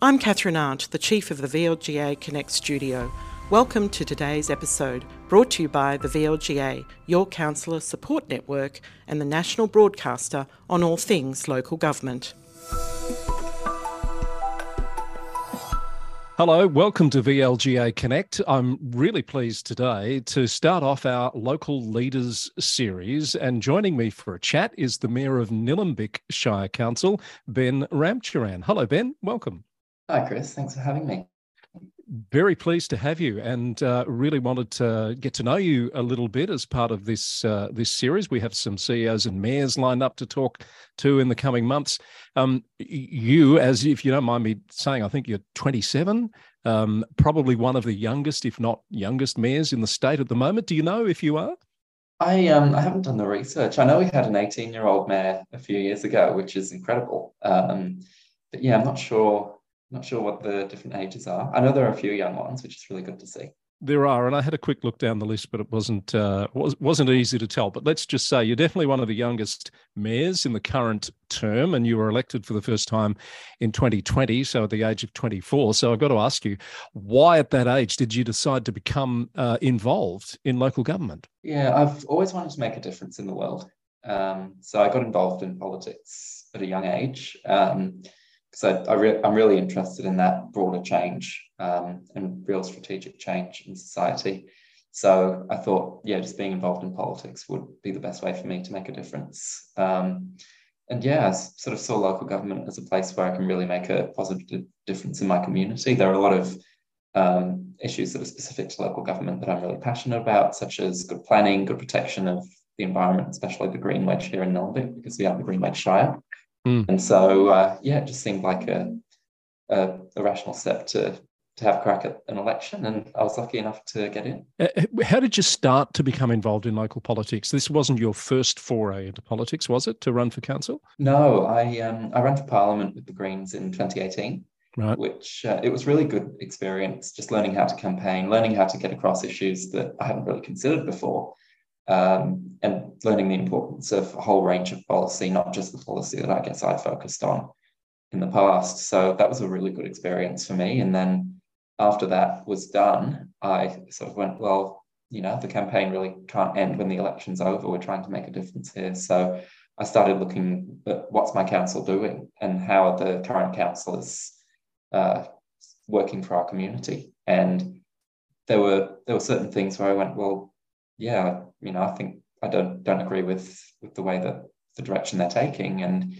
I'm Kathryn Arndt, the Chief of the VLGA Connect Studio. Welcome to today's episode, brought to you by the VLGA, your counsellor support network, and the national broadcaster on all things local government. Hello, welcome to VLGA Connect. I'm really pleased today to start off our local leaders series. And joining me for a chat is the Mayor of Nillumbik Shire Council, Ben Ramcharan. Hello, Ben. Welcome. Hi, Chris. Thanks for having me. Very pleased to have you, and uh, really wanted to get to know you a little bit as part of this uh, this series. We have some CEOs and mayors lined up to talk to in the coming months. Um, you, as if you don't mind me saying, I think you're 27, um, probably one of the youngest, if not youngest, mayors in the state at the moment. Do you know if you are? I um I haven't done the research. I know we had an 18 year old mayor a few years ago, which is incredible. Um, but yeah, I'm not sure not sure what the different ages are. I know there are a few young ones, which is really good to see. There are, and I had a quick look down the list, but it wasn't uh, was wasn't easy to tell. But let's just say you're definitely one of the youngest mayors in the current term, and you were elected for the first time in 2020, so at the age of 24. So I've got to ask you, why at that age did you decide to become uh, involved in local government? Yeah, I've always wanted to make a difference in the world. Um, so I got involved in politics at a young age. Um, so I re- I'm really interested in that broader change um, and real strategic change in society. So I thought, yeah, just being involved in politics would be the best way for me to make a difference. Um, and yeah, I sort of saw local government as a place where I can really make a positive difference in my community. There are a lot of um, issues that are specific to local government that I'm really passionate about, such as good planning, good protection of the environment, especially the green wedge here in Nillumbik, because we are the Green Wedge Shire. Mm. And so, uh, yeah, it just seemed like a, a, a, rational step to to have a crack at an election, and I was lucky enough to get in. Uh, how did you start to become involved in local politics? This wasn't your first foray into politics, was it, to run for council? No, I um, I ran for parliament with the Greens in 2018. Right. Which uh, it was really good experience, just learning how to campaign, learning how to get across issues that I hadn't really considered before, um, and learning the importance of a whole range of policy, not just the policy that I guess I focused on in the past. So that was a really good experience for me. And then after that was done, I sort of went, well, you know, the campaign really can't end when the election's over. We're trying to make a difference here. So I started looking at what's my council doing and how are the current councillors uh, working for our community. And there were there were certain things where I went, well, yeah, you know, I think I don't don't agree with with the way that the direction they're taking, and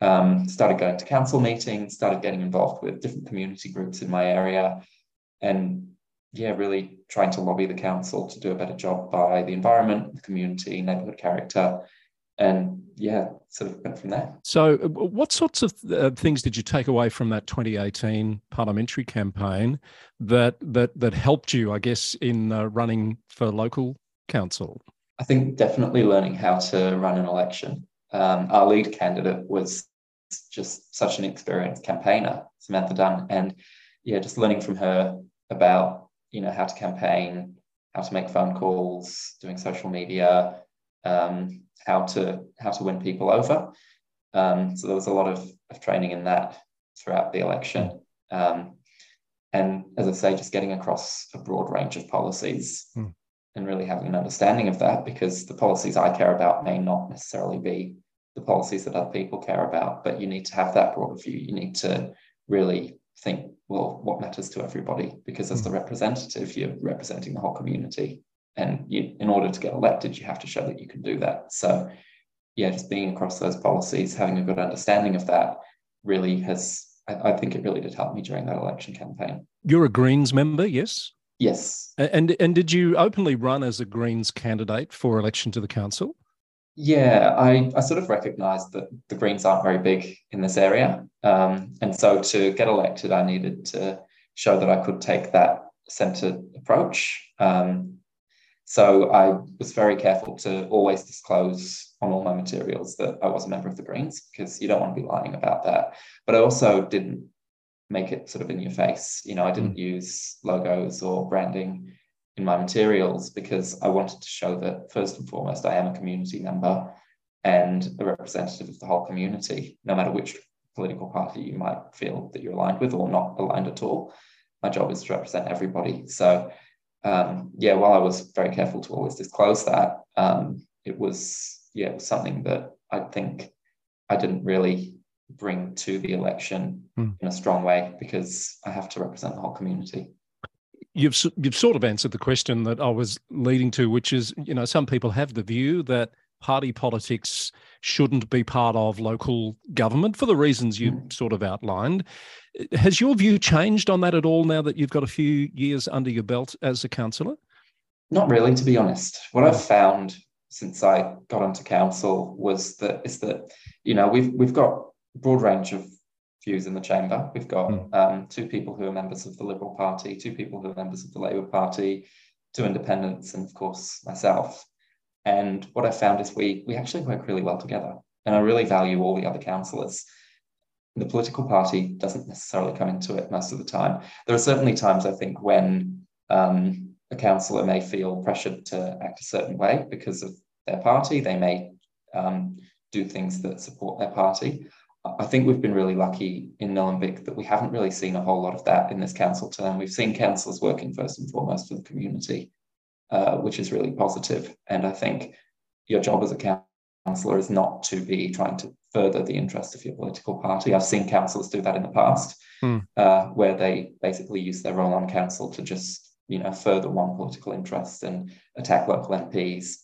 um, started going to council meetings, started getting involved with different community groups in my area, and yeah, really trying to lobby the council to do a better job by the environment, the community, neighbourhood character, and yeah, sort of went from there. So, what sorts of uh, things did you take away from that 2018 parliamentary campaign that that that helped you, I guess, in uh, running for local council? I think definitely learning how to run an election. Um, our lead candidate was just such an experienced campaigner, Samantha Dunn, and yeah, just learning from her about you know how to campaign, how to make phone calls, doing social media, um, how to how to win people over. Um, so there was a lot of, of training in that throughout the election. Um, and as I say, just getting across a broad range of policies. Mm and really having an understanding of that because the policies I care about may not necessarily be the policies that other people care about, but you need to have that broader view. You need to really think, well, what matters to everybody? Because as the hmm. representative, you're representing the whole community. And you, in order to get elected, you have to show that you can do that. So, yeah, just being across those policies, having a good understanding of that really has, I, I think it really did help me during that election campaign. You're a Greens member, yes? Yes. And and did you openly run as a Greens candidate for election to the council? Yeah, I, I sort of recognised that the Greens aren't very big in this area. Um, and so to get elected, I needed to show that I could take that centred approach. Um, so I was very careful to always disclose on all my materials that I was a member of the Greens because you don't want to be lying about that. But I also didn't make it sort of in your face. You know, I didn't mm. use logos or branding in my materials because I wanted to show that first and foremost, I am a community member and a representative of the whole community, no matter which political party you might feel that you're aligned with or not aligned at all. My job is to represent everybody. So, um, yeah, while I was very careful to always disclose that, um, it was yeah, it was something that I think I didn't really bring to the election mm. in a strong way because I have to represent the whole community. You've you've sort of answered the question that I was leading to, which is you know some people have the view that party politics shouldn't be part of local government for the reasons you mm. sort of outlined. Has your view changed on that at all now that you've got a few years under your belt as a councillor? Not really, to be honest. What I've found since I got onto council was that is that you know we've we've got broad range of views in the chamber. We've got mm. um, two people who are members of the Liberal Party, two people who are members of the Labor Party, two independents, and of course myself. And what I found is we we actually work really well together, and I really value all the other councillors. The political party doesn't necessarily come into it most of the time. There are certainly times I think when um, a councillor may feel pressured to act a certain way because of their party. They may um, do things that support their party. I think we've been really lucky in Nillumbik that we haven't really seen a whole lot of that in this council term. We've seen councillors working first and foremost for the community, uh, which is really positive. And I think your job as a councillor is not to be trying to further the interest of your political party. I've seen councillors do that in the past, mm. uh, where they basically use their role on council to just you know further one political interest and attack local MPs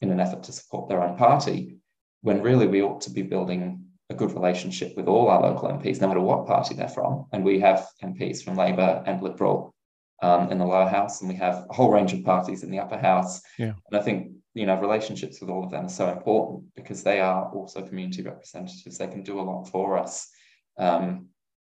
in an effort to support their own party. When really we ought to be building a good relationship with all our local MPs, no matter what party they're from. And we have MPs from Labor and Liberal um, in the lower house, and we have a whole range of parties in the upper house. Yeah. And I think you know relationships with all of them are so important because they are also community representatives. They can do a lot for us. Um,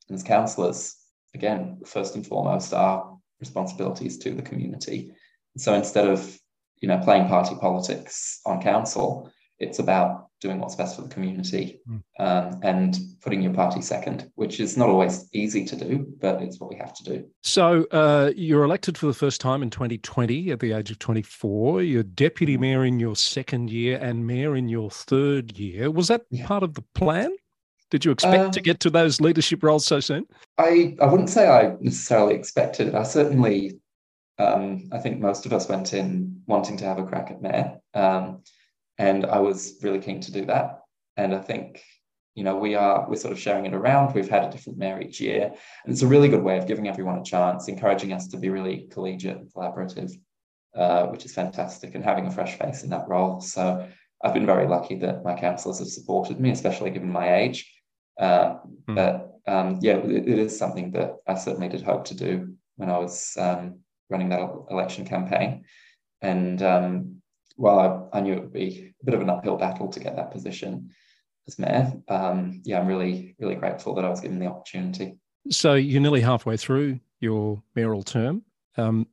and as councillors, again, first and foremost, our responsibilities to the community. So instead of you know playing party politics on council, it's about doing what's best for the community mm. um, and putting your party second, which is not always easy to do, but it's what we have to do. So uh, you're elected for the first time in 2020 at the age of 24. You're deputy hmm. mayor in your second year and mayor in your third year. Was that yeah. part of the plan? Did you expect um, to get to those leadership roles so soon? I, I wouldn't say I necessarily expected it. I certainly, um, I think most of us went in wanting to have a crack at mayor. And I was really keen to do that. And I think, you know, we are, we're sort of sharing it around. We've had a different mayor each year. And it's a really good way of giving everyone a chance, encouraging us to be really collegiate and collaborative, uh, which is fantastic, and having a fresh face in that role. So I've been very lucky that my councillors have supported me, especially given my age. Uh, mm. But um, yeah, it, it is something that I certainly did hope to do when I was um, running that election campaign. And um, while I, I, knew it would be a bit of an uphill battle to get that position as mayor, um, yeah, I'm really, really grateful that I was given the opportunity. So you're nearly halfway through your mayoral term. Um,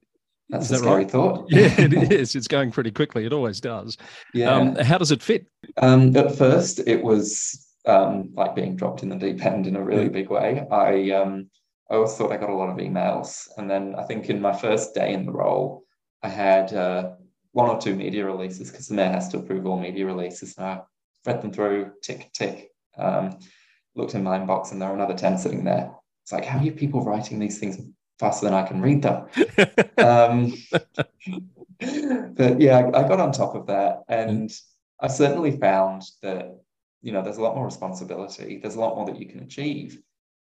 That's a scary right? thought. yeah, it is. It's going pretty quickly. It always does. Yeah. Um, how does it fit? Um, at first, it was um, like being dropped in the deep end in a really big way. I um, I always thought I got a lot of emails, and then I think in my first day in the role, I had uh, one or two media releases because the mayor has to approve all media releases. And I read them through, tick, tick, um, looked in my inbox, and there are another 10 sitting there. It's like, how are you people writing these things faster than I can read them? um, but yeah, I, I got on top of that. And I certainly found that, you know, there's a lot more responsibility, there's a lot more that you can achieve.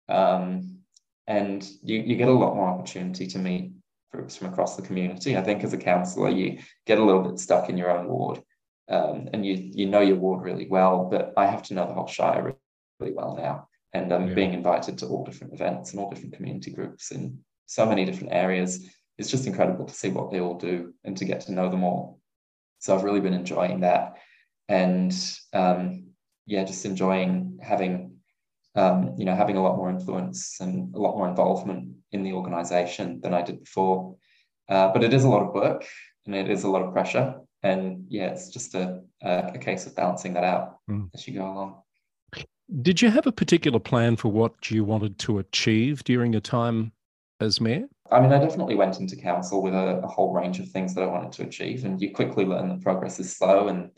Um, and you, you get a lot more opportunity to meet from across the community. I think as a councillor, you get a little bit stuck in your own ward, um, and you you know your ward really well. But I have to know the whole shire really, really well now, and I'm um, yeah. being invited to all different events and all different community groups in so many different areas. It's just incredible to see what they all do and to get to know them all. So I've really been enjoying that, and um, yeah, just enjoying having um, you know, having a lot more influence and a lot more involvement in the organization than I did before. Uh, but it is a lot of work and it is a lot of pressure. And yeah, it's just a, a, a case of balancing that out mm. as you go along. Did you have a particular plan for what you wanted to achieve during your time as mayor? I mean, I definitely went into council with a, a whole range of things that I wanted to achieve. And you quickly learn that progress is slow and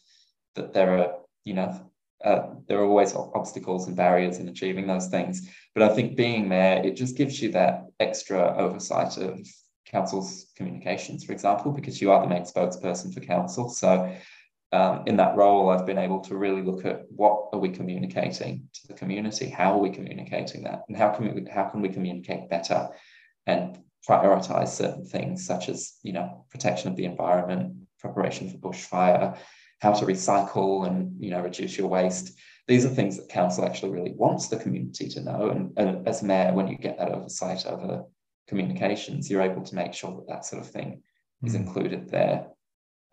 that there are, you know, uh, there are always obstacles and barriers in achieving those things. But I think being there, it just gives you that extra oversight of council's communications, for example, because you are the main spokesperson for council. So um, in that role, I've been able to really look at what are we communicating to the community, how are we communicating that, and how can we how can we communicate better, and prioritize certain things such as you know protection of the environment, preparation for bushfire, how to recycle and you know reduce your waste. These are things that council actually really wants the community to know. And, and as mayor, when you get that oversight over communications, you're able to make sure that that sort of thing mm. is included there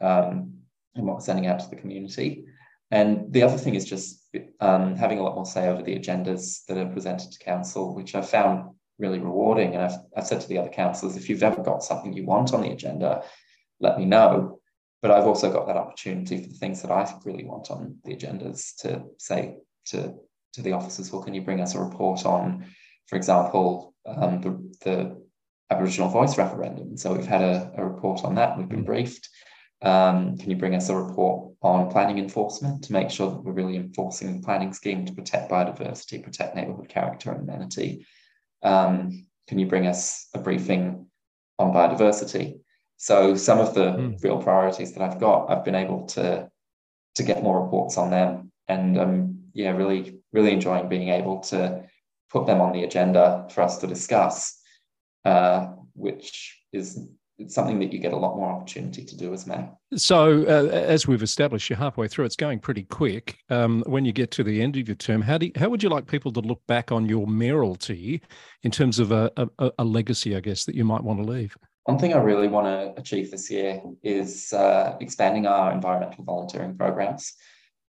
um, in what we're sending out to the community. And the other thing is just um, having a lot more say over the agendas that are presented to council, which I found really rewarding. And I've, I've said to the other councillors, if you've ever got something you want on the agenda, let me know but I've also got that opportunity for the things that I really want on the agendas to say to, to the officers, well, can you bring us a report on, for example, um, the, the Aboriginal voice referendum? So we've had a, a report on that, we've been mm. briefed. Um, can you bring us a report on planning enforcement to make sure that we're really enforcing the planning scheme to protect biodiversity, protect neighbourhood character and amenity? Um, can you bring us a briefing on biodiversity? So some of the mm. real priorities that I've got, I've been able to to get more reports on them, and um, yeah, really really enjoying being able to put them on the agenda for us to discuss, uh, which is it's something that you get a lot more opportunity to do as mayor. So, uh, as we've established, you're halfway through. It's going pretty quick. Um, when you get to the end of your term, how do you, how would you like people to look back on your mayoralty in terms of a, a, a legacy, I guess, that you might want to leave? One thing I really want to achieve this year is uh, expanding our environmental volunteering programs.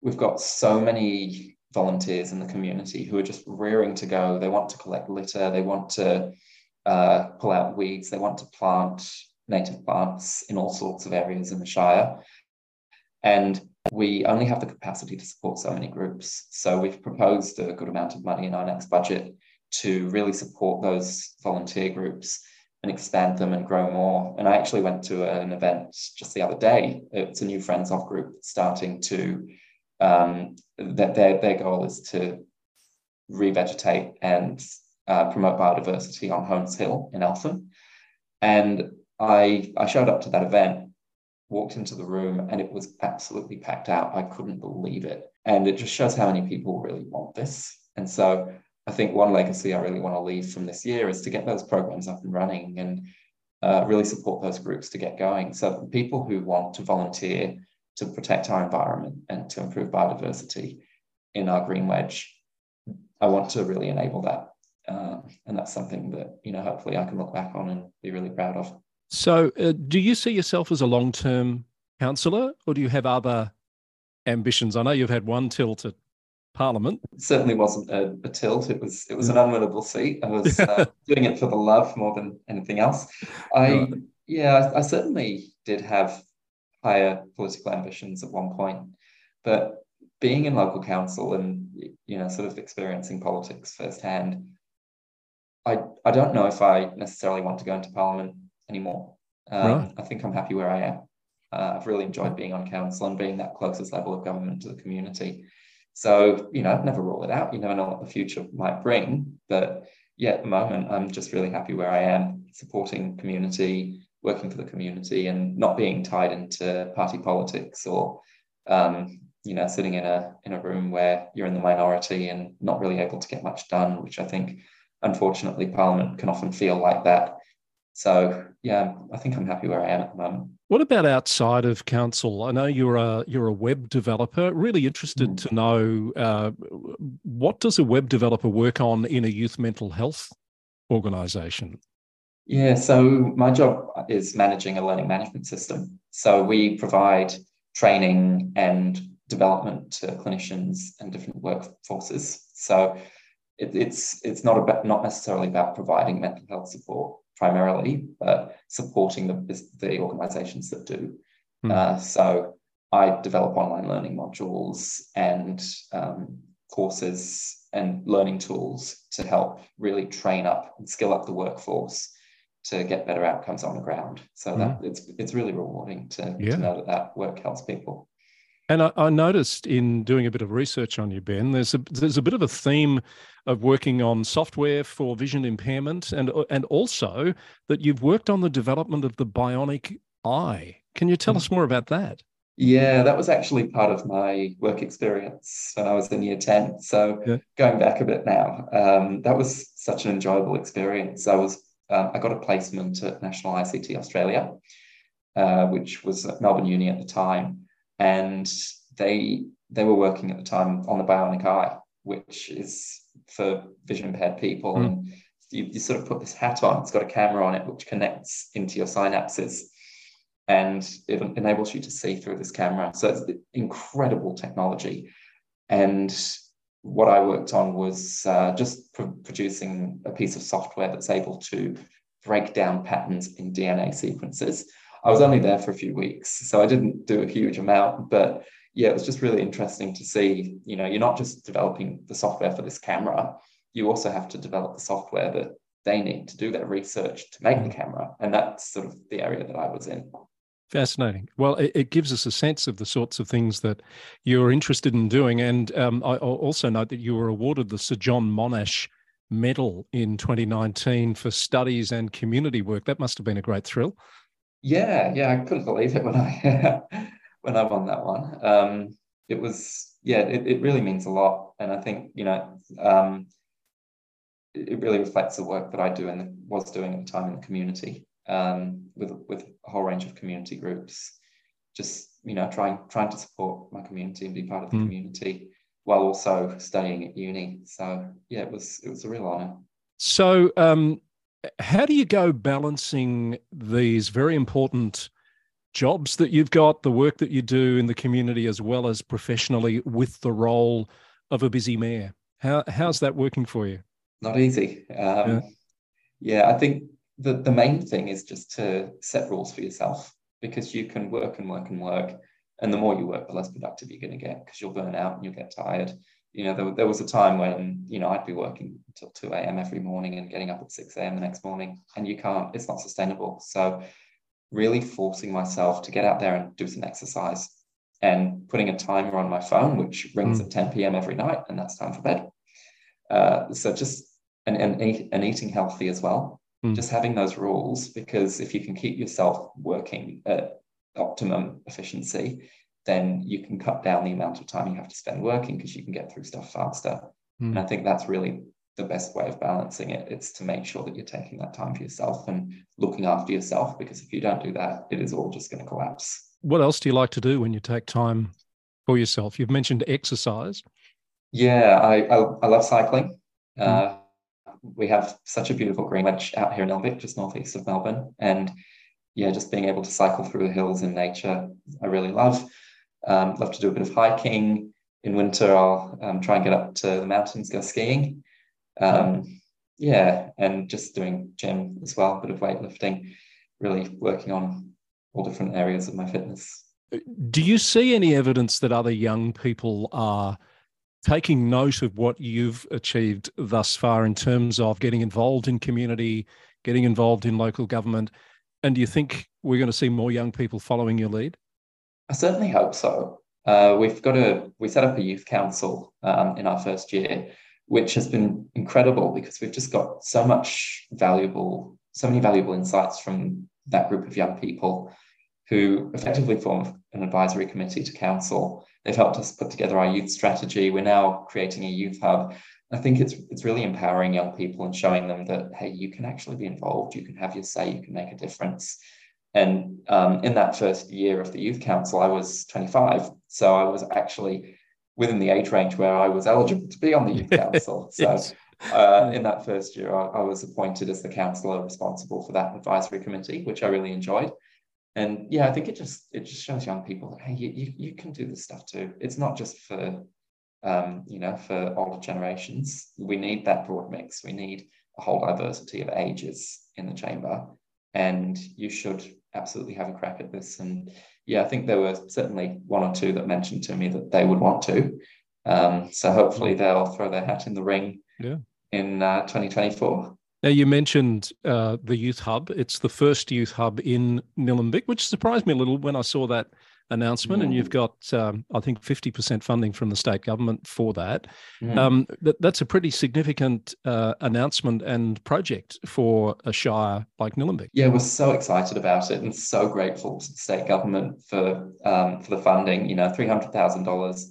We've got so many volunteers in the community who are just rearing to go. They want to collect litter, they want to uh, pull out weeds, they want to plant native plants in all sorts of areas in the Shire. And we only have the capacity to support so many groups. So we've proposed a good amount of money in our next budget to really support those volunteer groups and expand them and grow more. And I actually went to an event just the other day. It's a new Friends of group starting to um, that their their goal is to revegetate and uh, promote biodiversity on Holmes Hill in Eltham. And I I showed up to that event, walked into the room, and it was absolutely packed out. I couldn't believe it, and it just shows how many people really want this. And so I think one legacy I really want to leave from this year is to get those programs up and running and uh, really support those groups to get going. So people who want to volunteer to protect our environment and to improve biodiversity in our green wedge, I want to really enable that. Uh, and that's something that, you know, hopefully I can look back on and be really proud of. So uh, do you see yourself as a long-term councillor or do you have other ambitions? I know you've had one tilt at Parliament. It certainly wasn't a, a, tilt. It was it was an unwinnable seat. I was uh, doing it for the love more than anything else. I right. yeah, I, I, certainly did have higher political ambitions at one point, but being in local council and you know sort of experiencing politics firsthand, I I don't know if I necessarily want to go into Parliament anymore. Um, right. I think I'm happy where I am. Uh, I've really enjoyed being on council and being that closest level of government to the community. So, you know, I'd never rule it out. You never know what the future might bring. But yeah, at the moment, I'm just really happy where I am, supporting community, working for the community, and not being tied into party politics or, um, you know, sitting in a in a room where you're in the minority and not really able to get much done, which I think, unfortunately, Parliament can often feel like that. So yeah, I think I'm happy where I am at the moment. What about outside of council? I know you're a you're a web developer. Really interested mm. to know uh, what does a web developer work on in a youth mental health organisation? Yeah, so my job is managing a learning management system. So we provide training and development to clinicians and different workforces. So it, it's it's not about not necessarily about providing mental health support primarily, but supporting the, the organizations that do. Mm. Uh, so I develop online learning modules and um, courses and learning tools to help really train up and skill up the workforce to get better outcomes on the ground. So mm. that it's it's really rewarding to, yeah. to know that that work helps people. And I, I, noticed in doing a bit of research on you, Ben, there's a there's a bit of a theme of working on software for vision impairment, and and also that you've worked on the development of the bionic eye. Can you tell us more about that? Yeah, that was actually part of my work experience when I was in year 10. So yeah. going back a bit now, um, that was such an enjoyable experience. I was um, I got a placement at National ICT Australia, uh, which was at Melbourne Uni at the time and they they were working at the time on the bionic eye, which is for vision impaired people. Mm. And you, you sort of put this hat on, it's got a camera on it which connects into your synapses and it enables you to see through this camera. So it's incredible technology. And what I worked on was uh, just pr- producing a piece of software that's able to break down patterns in DNA sequences I was only there for a few weeks, so I didn't do a huge amount, but yeah, it was just really interesting to see. You know, you're not just developing the software for this camera, you also have to develop the software that they need to do their research to make the camera, and that's sort of the area that I was in. Fascinating. Well, it, it, gives us a sense of the sorts of things that you're interested in doing. And um, I also note that you were awarded the Sir John Monash Medal in 2019 for studies and community work. That must have been a great thrill. Yeah, yeah, I couldn't believe it when I when I won that one. Um, it was yeah, it, it really means a lot, and I think you know um, it, it really reflects the work that I do and was doing at the time in the community um, with with a whole range of community groups. Just you know, trying trying to support my community and be part of the mm. community while also studying at uni. So yeah, it was it was a real honor. So um, how do you go balancing these very important jobs that you've got, the work that you do in the community as well as professionally with the role of a busy mayor? How, how's that working for you? Not easy. Um, yeah. yeah, I think the, the main thing is just to set rules for yourself because you can work and work and work. And the more you work, the less productive you're going to get because you'll burn out and you'll get tired you know, there, there was a time when, you know, I'd be working until 2 a.m. every morning and getting up at 6 a.m. the next morning, and you can't, it's not sustainable. So, really forcing myself to get out there and do some exercise and putting a timer on my phone, which rings mm. at 10 p.m. every night, and that's time for bed. Uh, so, just and, and, and eating healthy as well. Mm. Just having those rules, because if you can keep yourself working at optimum efficiency, then you can cut down the amount of time you have to spend working because you can get through stuff faster. Mm. And I think that's really the best way of balancing it. It's to make sure that you're taking that time for yourself and looking after yourself, because if you don't do that, it is all just going to collapse. What else do you like to do when you take time for yourself? You've mentioned exercise. Yeah, I, I, I love cycling. Mm. Uh, we have such a beautiful green wedge out here in Nillumbik, just northeast of Melbourne. And yeah, just being able to cycle through the hills in nature, I really love. Um, love to do a bit of hiking. In winter, I'll um, try and get up to the mountains, go skiing. Um, yeah, and just doing gym as well, a bit of weightlifting, really working on all different areas of my fitness. Do you see any evidence that other young people are taking note of what you've achieved thus far in terms of getting involved in community, getting involved in local government? And do you think we're going to see more young people following your lead? I certainly hope so. Uh, we've got a we set up a youth council um, in our first year, which has been incredible because we've just got so much valuable, so many valuable insights from that group of young people who effectively form an advisory committee to council. They've helped us put together our youth strategy. We're now creating a youth hub. I think it's it's really empowering young people and showing them that hey, you can actually be involved, you can have your say, you can make a difference. And um, in that first year of the youth council, I was 25. So I was actually within the age range where I was eligible to be on the youth council. So yes. uh, in that first year, I, I, was appointed as the councillor responsible for that advisory committee, which I really enjoyed. And yeah, I think it just it just shows young people that hey, you, you, you can do this stuff too. It's not just for um, you know for older generations. We need that broad mix. We need a whole diversity of ages in the chamber, and you should absolutely have a crack at this. And yeah, I think there were certainly one or two that mentioned to me that they would want to. Um, so hopefully they'll throw their hat in the ring yeah. in uh, 2024. Now, you mentioned uh, the Youth Hub. It's the first Youth Hub in Nillumbik, which surprised me a little when I saw that announcement, mm. and you've got, um, I think, 50% funding from the state government for that. Mm. Um, that that's a pretty significant uh, announcement and project for a shire like Nillumbik. Yeah, we're so excited about it and so grateful to the state government for um, for the funding. You know, $300,000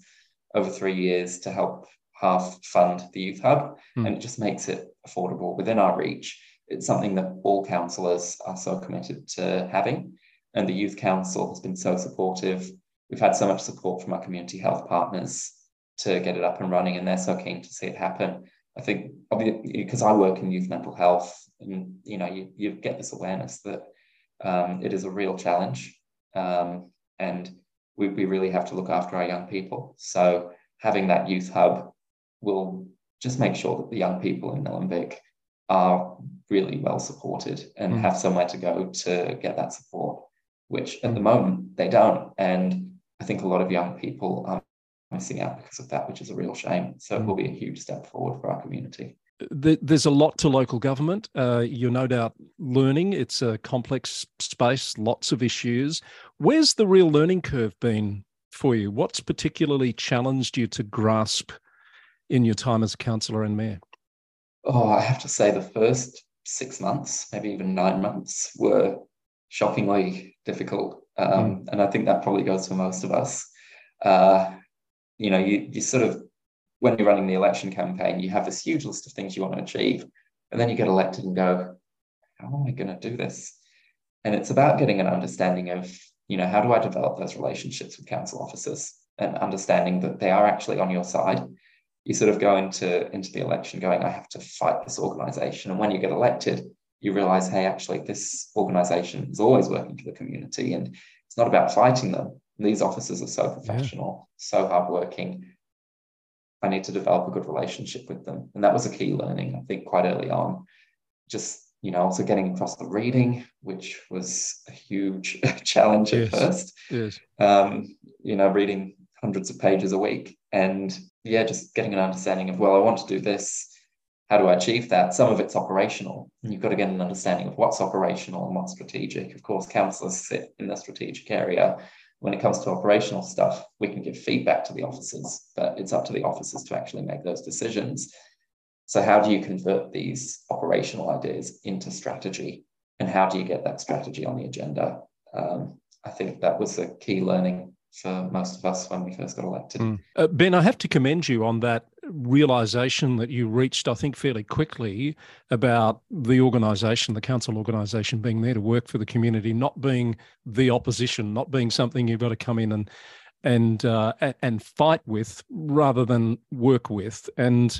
over three years to help half fund the youth hub, mm. and it just makes it affordable within our reach. It's something that all councillors are so committed to having and the Youth Council has been so supportive. We've had so much support from our community health partners to get it up and running, and they're so keen to see it happen. I think because I work in youth mental health, and you know, you, you get this awareness that um, it is a real challenge, um, and we, we really have to look after our young people. So having that youth hub will just make sure that the young people in Nillumbik are really well supported and mm. have somewhere to go to get that support which at the moment they don't. And I think a lot of young people are missing out because of that, which is a real shame. So it will be a huge step forward for our community. There's a lot to local government. Uh, you're no doubt learning. It's a complex space, lots of issues. Where's the real learning curve been for you? What's particularly challenged you to grasp in your time as a councillor and mayor? Oh, I have to say the first six months, maybe even nine months, were shockingly difficult. Um, mm. And I think that probably goes for most of us. Uh, you know, you, you sort of, when you're running the election campaign, you have this huge list of things you want to achieve. And then you get elected and go, how am I going to do this? And it's about getting an understanding of, you know, how do I develop those relationships with council officers and understanding that they are actually on your side. You sort of go into, into the election going, I have to fight this organization. And when you get elected, you realize, hey, actually, this organization is always working for the community and it's not about fighting them. These officers are so professional, yeah. so hardworking. I need to develop a good relationship with them. And that was a key learning, I think, quite early on. Just, you know, also getting across the reading, which was a huge challenge yes. at first. Yes. Um, you know, reading hundreds of pages a week. And yeah, just getting an understanding of, well, I want to do this how do I achieve that? Some of it's operational. And you've got to get an understanding of what's operational and what's strategic. Of course, councillors sit in the strategic area. When it comes to operational stuff, we can give feedback to the officers, but it's up to the officers to actually make those decisions. So, how do you convert these operational ideas into strategy? And how do you get that strategy on the agenda? Um, I think that was a key learning for most of us when we first got elected. Mm. Uh, ben, I have to commend you on that realization that you reached, I think, fairly quickly about the organisation, the council organisation being there to work for the community, not being the opposition, not being something you've got to come in and and uh, and fight with rather than work with. And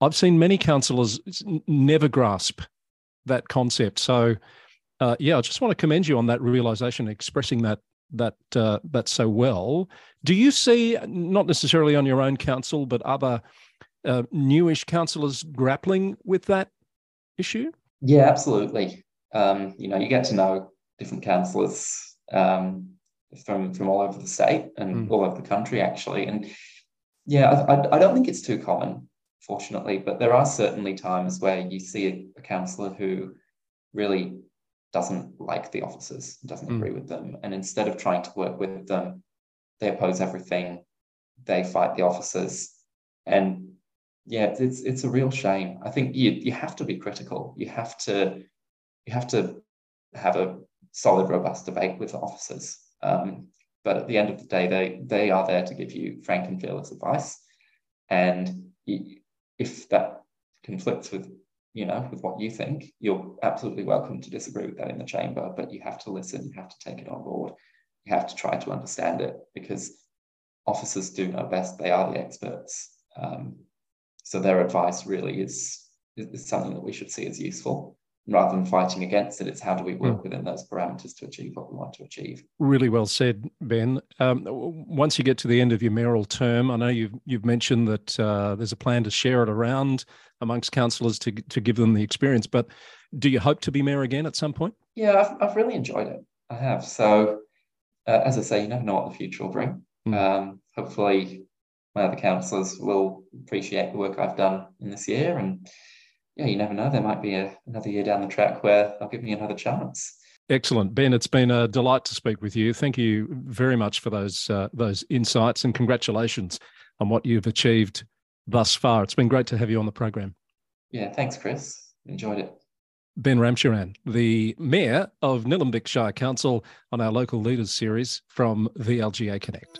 I've seen many councillors never grasp that concept. So, uh, yeah, I just want to commend you on that realization, expressing that that uh, that so well. Do you see, not necessarily on your own council, but other uh, newish councillors grappling with that issue? Yeah, absolutely. Um, you know, you get to know different councillors um, from from all over the state and mm. all over the country, actually. And yeah, I, I don't think it's too common, fortunately, but there are certainly times where you see a, a councillor who really doesn't like the officers, doesn't mm. agree with them. And instead of trying to work with them, they oppose everything, they fight the officers. And yeah, it's it's a real shame. I think you you have to be critical. You have to you have to have a solid, robust debate with the officers. Um, but at the end of the day, they they are there to give you frank and fearless advice. And if that conflicts with you know, with what you think, you're absolutely welcome to disagree with that in the chamber, but you have to listen, you have to take it on board, you have to try to understand it because officers do know best, they are the experts. Um, so their advice really is, is something that we should see as useful rather than fighting against it, it's how do we work mm. within those parameters to achieve what we want to achieve. Really well said, Ben. Um, once you get to the end of your mayoral term, I know you've you've mentioned that uh, there's a plan to share it around amongst councillors to to give them the experience. But do you hope to be mayor again at some point? Yeah, I've, I've really enjoyed it. I have. So, uh, as I say, you never know what the future will bring. Mm. Um, hopefully, my other councillors will appreciate the work I've done in this year and yeah, you never know. There might be a, another year down the track where they'll give me another chance. Excellent, Ben. It's been a delight to speak with you. Thank you very much for those uh, those insights and congratulations on what you've achieved thus far. It's been great to have you on the program. Yeah, thanks, Chris. Enjoyed it. Ben Ramcharan, the Mayor of Nillumbik Shire Council, on our Local Leaders series from VLGA Connect.